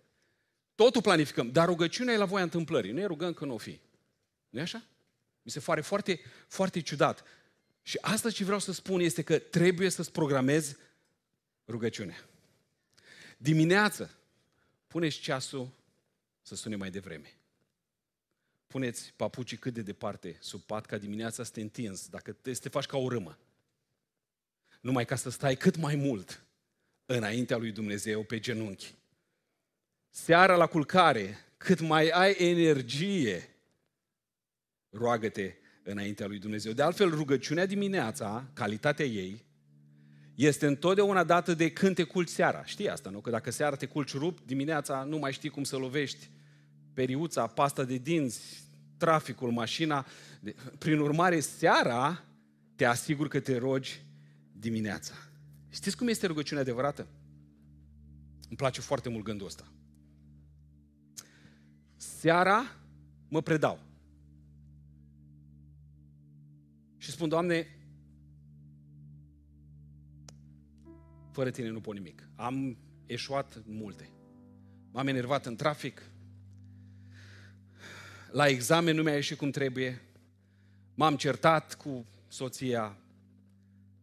Totul planificăm, dar rugăciunea e la voia întâmplării. Nu e rugăm că nu o fi. nu e așa? Mi se pare foarte, foarte ciudat. Și asta ce vreau să spun este că trebuie să-ți programezi rugăciunea. Dimineață, puneți ceasul să sune mai devreme. Puneți papucii cât de departe sub pat ca dimineața să te întinzi, dacă te, să te faci ca o râmă. Numai ca să stai cât mai mult înaintea lui Dumnezeu pe genunchi. Seara la culcare, cât mai ai energie, roagă-te înaintea lui Dumnezeu. De altfel, rugăciunea dimineața, calitatea ei, este întotdeauna dată de când te culci seara. Știi asta, nu? Că dacă seara te culci rupt, dimineața nu mai știi cum să lovești periuța, pasta de dinți, traficul, mașina. Prin urmare, seara te asigur că te rogi dimineața. Știți cum este rugăciunea adevărată? Îmi place foarte mult gândul ăsta. Seara mă predau. Și spun, Doamne, fără tine nu pot nimic. Am eșuat multe. M-am enervat în trafic. La examen nu mi-a ieșit cum trebuie. M-am certat cu soția.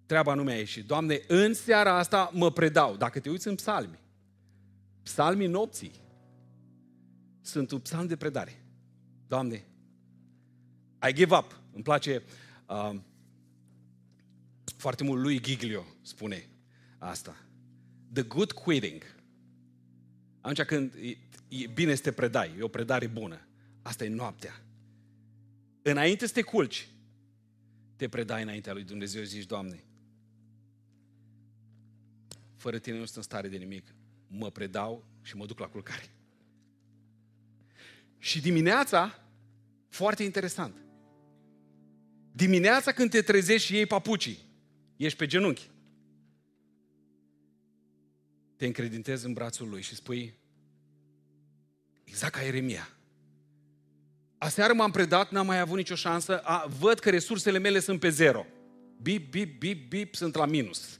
Treaba nu mi-a ieșit. Doamne, în seara asta mă predau. Dacă te uiți în psalmi, psalmii nopții sunt un psalm de predare. Doamne, I give up. Îmi place uh, foarte mult lui Giglio spune asta. The good quitting. Atunci când e, e bine să te predai, e o predare bună. Asta e noaptea. Înainte să te culci, te predai înaintea lui Dumnezeu și zici, Doamne, fără tine nu sunt în stare de nimic. Mă predau și mă duc la culcare. Și dimineața, foarte interesant, dimineața când te trezești și iei papucii, ești pe genunchi, te încredintezi în brațul lui și spui, exact ca Ieremia, Aseară m-am predat, n-am mai avut nicio șansă, a, văd că resursele mele sunt pe zero. Bip, bip, bip, bip, sunt la minus.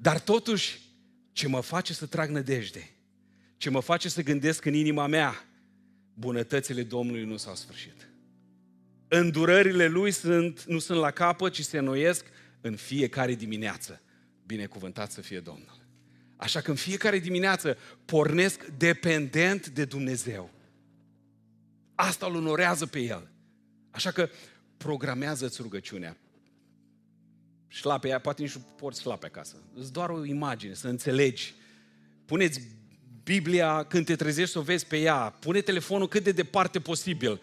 Dar totuși, ce mă face să trag nădejde, ce mă face să gândesc în inima mea, bunătățile Domnului nu s-au sfârșit. Îndurările Lui sunt, nu sunt la capăt, ci se înnoiesc în fiecare dimineață. Binecuvântat să fie Domnul. Așa că în fiecare dimineață pornesc dependent de Dumnezeu. Asta îl onorează pe El. Așa că programează-ți rugăciunea. Șlape aia, poate nici nu porți șlape acasă. Îți doar o imagine, să înțelegi. Puneți Biblia când te trezești să o vezi pe ea. Pune telefonul cât de departe posibil.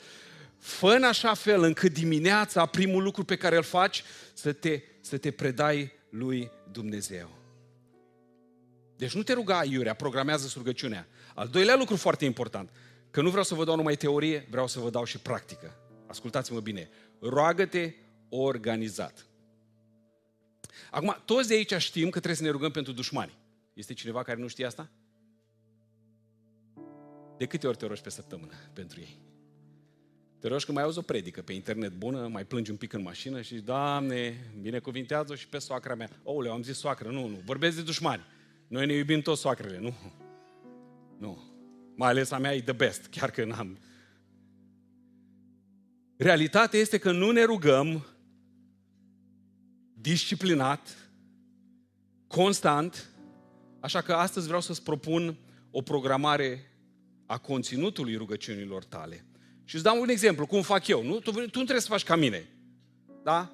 Fă în așa fel încât dimineața, primul lucru pe care îl faci, să te, să te predai lui Dumnezeu. Deci nu te ruga iurea, programează rugăciunea. Al doilea lucru foarte important, că nu vreau să vă dau numai teorie, vreau să vă dau și practică. Ascultați-mă bine. Roagă-te organizat. Acum, toți de aici știm că trebuie să ne rugăm pentru dușmani. Este cineva care nu știe asta? De câte ori te rogi pe săptămână pentru ei? Te rogi că mai auzi o predică pe internet bună, mai plângi un pic în mașină și Doamne, binecuvintează și pe soacra mea. Oule, am zis soacră, nu, nu, vorbesc de dușmani. Noi ne iubim toți soacrele, nu? Nu. Mai ales a mea e the best, chiar că n-am. Realitatea este că nu ne rugăm disciplinat, constant, așa că astăzi vreau să-ți propun o programare a conținutului rugăciunilor tale. Și îți dau un exemplu, cum fac eu. Nu? Tu, tu nu trebuie să faci ca mine. Da?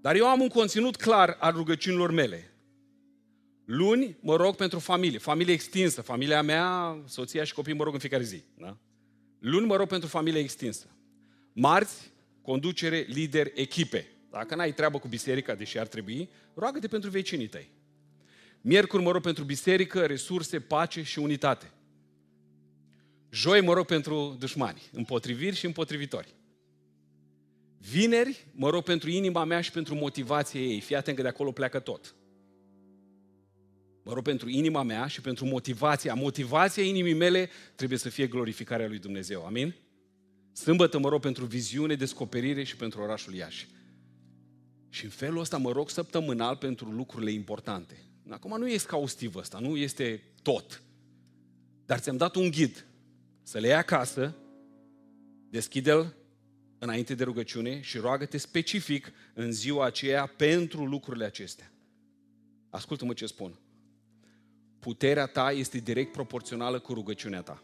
Dar eu am un conținut clar al rugăciunilor mele. Luni mă rog pentru familie, familie extinsă, familia mea, soția și copiii mă rog în fiecare zi. Da? Luni mă rog pentru familie extinsă. Marți, conducere, lider, echipe. Dacă n-ai treabă cu biserica, deși ar trebui, roagă-te pentru vecinii tăi. Miercuri mă rog pentru biserică, resurse, pace și unitate. Joi mă rog pentru dușmani, împotriviri și împotrivitori. Vineri mă rog pentru inima mea și pentru motivația ei. Fii atent că de acolo pleacă tot. Mă rog pentru inima mea și pentru motivația. Motivația inimii mele trebuie să fie glorificarea lui Dumnezeu. Amin? Sâmbătă mă rog pentru viziune, descoperire și pentru orașul Iași. Și în felul ăsta mă rog săptămânal pentru lucrurile importante. Acum nu e exhaustiv ăsta, nu este tot. Dar ți-am dat un ghid. Să le iei acasă, deschide-l înainte de rugăciune și roagă-te specific în ziua aceea pentru lucrurile acestea. Ascultă-mă ce spun. Puterea ta este direct proporțională cu rugăciunea ta.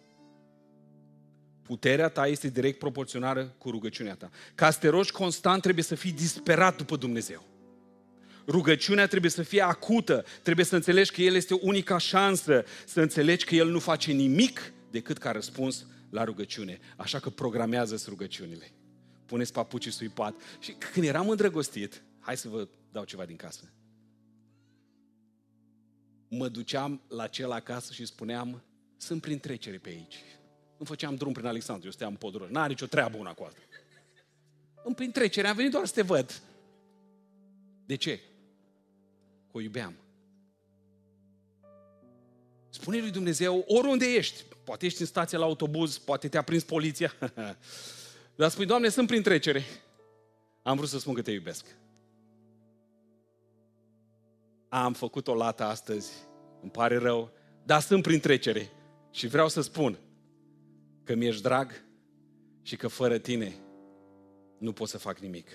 Puterea ta este direct proporțională cu rugăciunea ta. Ca să te rogi constant, trebuie să fii disperat după Dumnezeu. Rugăciunea trebuie să fie acută, trebuie să înțelegi că El este unica șansă, să înțelegi că El nu face nimic decât ca răspuns la rugăciune. Așa că programează rugăciunile. Puneți papucii sui pat. Și când eram îndrăgostit, hai să vă dau ceva din casă mă duceam la cel acasă și spuneam, sunt prin trecere pe aici. Nu făceam drum prin Alexandru, eu steam în podură. N-are nicio treabă una cu alta. În prin trecere, am venit doar să te văd. De ce? Că o iubeam. Spune lui Dumnezeu, oriunde ești, poate ești în stație la autobuz, poate te-a prins poliția, dar spui, Doamne, sunt prin trecere. Am vrut să spun că te iubesc am făcut o lată astăzi, îmi pare rău, dar sunt prin trecere și vreau să spun că mi-ești drag și că fără tine nu pot să fac nimic.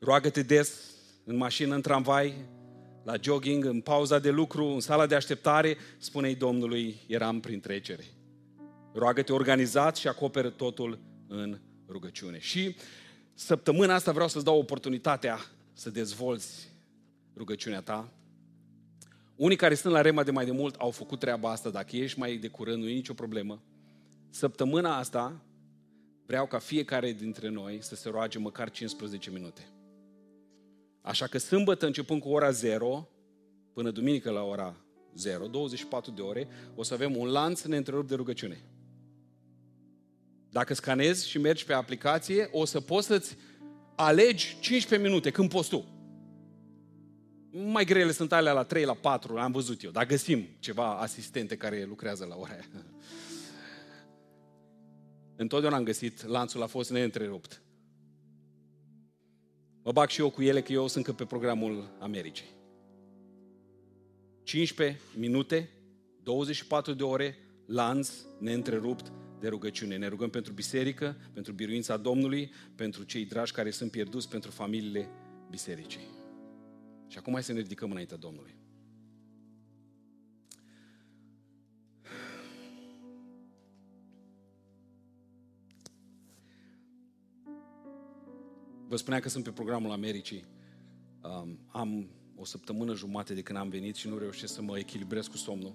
Roagă-te des în mașină, în tramvai, la jogging, în pauza de lucru, în sala de așteptare, spune-i Domnului, eram prin trecere. Roagă-te organizat și acoperă totul în rugăciune. Și săptămâna asta vreau să-ți dau oportunitatea să dezvolți rugăciunea ta. Unii care sunt la Rema de mai de mult au făcut treaba asta, dacă ești mai de curând, nu e nicio problemă. Săptămâna asta vreau ca fiecare dintre noi să se roage măcar 15 minute. Așa că sâmbătă, începând cu ora 0, până duminică la ora 0, 24 de ore, o să avem un lanț neîntrerupt de rugăciune. Dacă scanezi și mergi pe aplicație, o să poți să-ți alegi 15 minute când poți tu. Mai grele sunt alea la 3, la 4, am văzut eu, dar găsim ceva asistente care lucrează la ora aia. întotdeauna am găsit, lanțul a fost neîntrerupt. Mă bag și eu cu ele că eu sunt încă pe programul Americii. 15 minute, 24 de ore, lanț neîntrerupt de rugăciune. Ne rugăm pentru biserică, pentru biruința Domnului, pentru cei dragi care sunt pierduți, pentru familiile bisericii. Și acum hai să ne ridicăm înaintea Domnului. Vă spuneam că sunt pe programul Americii. Um, am o săptămână jumate de când am venit și nu reușesc să mă echilibrez cu somnul.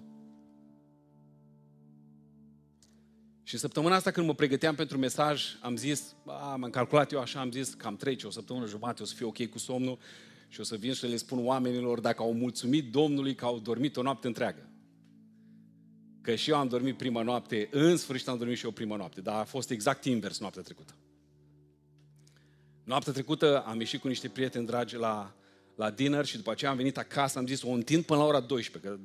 Și săptămâna asta când mă pregăteam pentru mesaj, am zis, am calculat eu așa, am zis cam trece o săptămână jumate, o să fiu ok cu somnul și o să vin și le spun oamenilor dacă au mulțumit Domnului că au dormit o noapte întreagă. Că și eu am dormit prima noapte, în sfârșit am dormit și eu prima noapte, dar a fost exact invers noaptea trecută. Noaptea trecută am ieșit cu niște prieteni dragi la, la dinner și după aceea am venit acasă, am zis o întind până la ora 12, că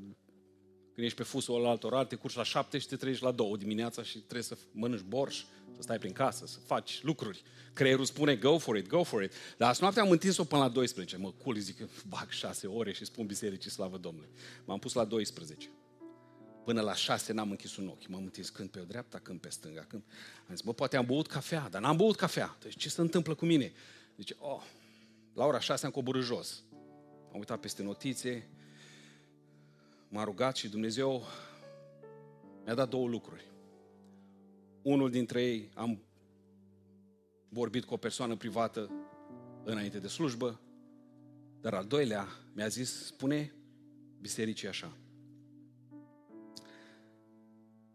când ești pe fusul la alt orar, te curci la 7 și te treci la 2 dimineața și trebuie să mănânci borș, să stai prin casă, să faci lucruri. Creierul spune go for it, go for it. Dar azi noapte am întins-o până la 12. Mă cul, zic, bag 6 ore și spun bisericii slavă Domnului. M-am pus la 12. Până la 6 n-am închis un ochi. M-am întins când pe dreapta, când pe stânga. Când... Am zis, bă, poate am băut cafea, dar n-am băut cafea. Deci ce se întâmplă cu mine? Zice, oh, la ora 6 am coborât jos. Am uitat peste notițe, m-a rugat și Dumnezeu mi-a dat două lucruri. Unul dintre ei am vorbit cu o persoană privată înainte de slujbă, dar al doilea mi-a zis, spune bisericii așa.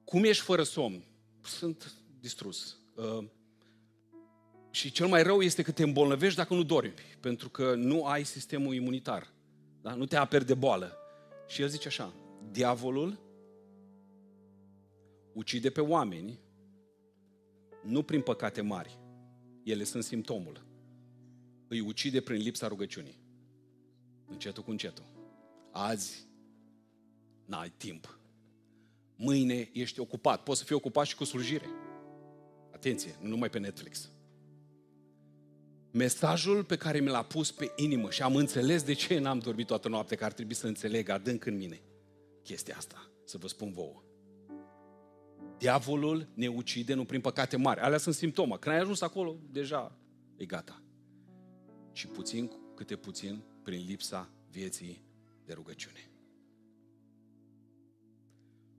Cum ești fără somn? Sunt distrus. Uh, și cel mai rău este că te îmbolnăvești dacă nu dormi, pentru că nu ai sistemul imunitar. Da? Nu te aperi de boală. Și el zice așa, diavolul ucide pe oameni nu prin păcate mari, ele sunt simptomul. Îi ucide prin lipsa rugăciunii. Încetul cu încetul. Azi n-ai timp. Mâine ești ocupat. Poți să fii ocupat și cu slujire. Atenție, nu numai pe Netflix. Mesajul pe care mi l-a pus pe inimă și am înțeles de ce n-am dormit toată noaptea, că ar trebui să înțeleg adânc în mine chestia asta, să vă spun vouă. Diavolul ne ucide nu prin păcate mari. Alea sunt simptome. Când ai ajuns acolo, deja e gata. Și puțin câte puțin prin lipsa vieții de rugăciune.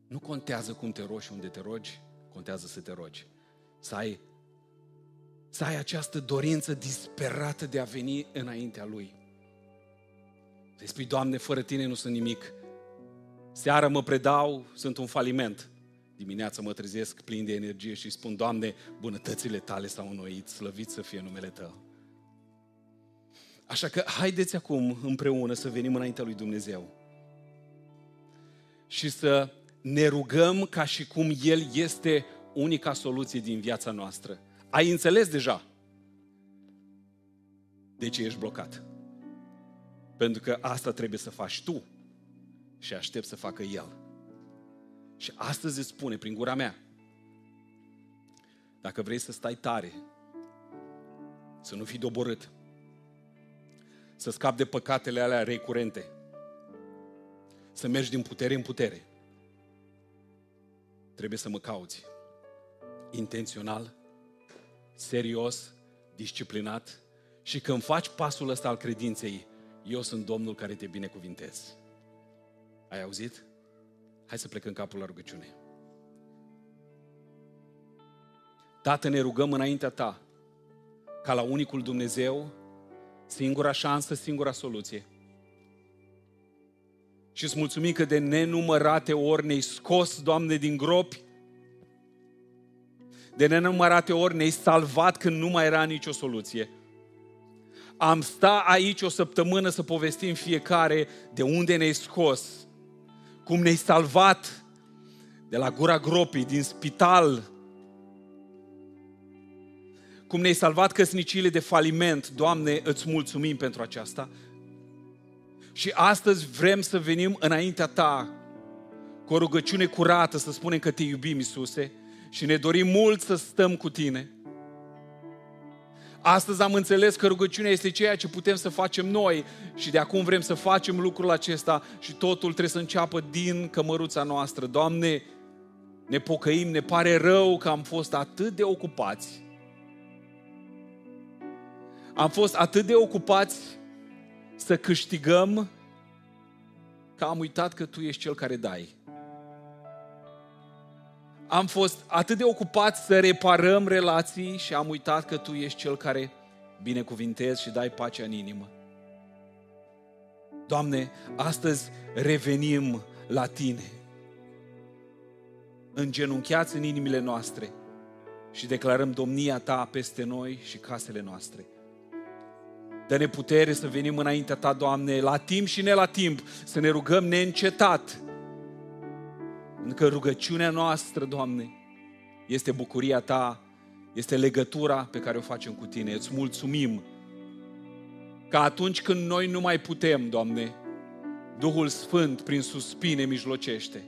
Nu contează cum te rogi și unde te rogi, contează să te rogi. Să ai, să ai această dorință disperată de a veni înaintea Lui. Să-i spui, Doamne, fără Tine nu sunt nimic. Seara mă predau, sunt un faliment. Dimineața mă trezesc plin de energie și spun, Doamne, bunătățile Tale s-au înnoit, slăvit să fie numele Tău. Așa că haideți acum împreună să venim înaintea lui Dumnezeu și să ne rugăm ca și cum El este unica soluție din viața noastră. Ai înțeles deja de ce ești blocat. Pentru că asta trebuie să faci tu și aștept să facă El. Și astăzi îți spune prin gura mea, dacă vrei să stai tare, să nu fii doborât, să scapi de păcatele alea recurente, să mergi din putere în putere, trebuie să mă cauți. Intențional, serios, disciplinat și când faci pasul ăsta al credinței, eu sunt Domnul care te binecuvintez. Ai auzit? Hai să plecăm capul la rugăciune. Tată, ne rugăm înaintea Ta, ca la unicul Dumnezeu, singura șansă, singura soluție. Și îți mulțumim că de nenumărate ori ne-ai scos, Doamne, din gropi, de nenumărate ori ne-ai salvat când nu mai era nicio soluție. Am sta aici o săptămână să povestim fiecare de unde ne-ai scos, cum ne-ai salvat de la gura gropii, din spital, cum ne-ai salvat căsniciile de faliment. Doamne, îți mulțumim pentru aceasta. Și astăzi vrem să venim înaintea Ta cu o rugăciune curată, să spunem că Te iubim, Iisuse, și ne dorim mult să stăm cu Tine. Astăzi am înțeles că rugăciunea este ceea ce putem să facem noi și de acum vrem să facem lucrul acesta și totul trebuie să înceapă din cămăruța noastră. Doamne, ne pocăim, ne pare rău că am fost atât de ocupați. Am fost atât de ocupați să câștigăm că am uitat că Tu ești Cel care dai. Am fost atât de ocupați să reparăm relații și am uitat că Tu ești Cel care binecuvintezi și dai pacea în inimă. Doamne, astăzi revenim la Tine, îngenunchiați în inimile noastre și declarăm domnia Ta peste noi și casele noastre. Dă-ne putere să venim înaintea Ta, Doamne, la timp și ne la timp, să ne rugăm neîncetat. Pentru că rugăciunea noastră, Doamne, este bucuria Ta, este legătura pe care o facem cu Tine. Îți mulțumim că atunci când noi nu mai putem, Doamne, Duhul Sfânt prin suspine mijlocește.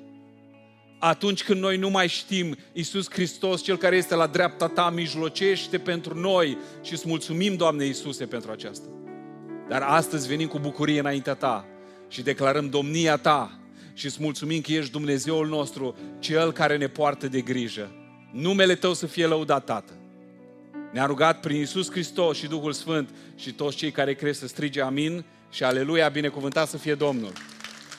Atunci când noi nu mai știm, Iisus Hristos, Cel care este la dreapta Ta, mijlocește pentru noi și îți mulțumim, Doamne Iisuse, pentru aceasta. Dar astăzi venim cu bucurie înaintea Ta și declarăm domnia Ta și îți mulțumim că ești Dumnezeul nostru, Cel care ne poartă de grijă. Numele Tău să fie lăudat, Tată. Ne-a rugat prin Iisus Hristos și Duhul Sfânt și toți cei care cred să strige amin și aleluia, binecuvântat să fie Domnul.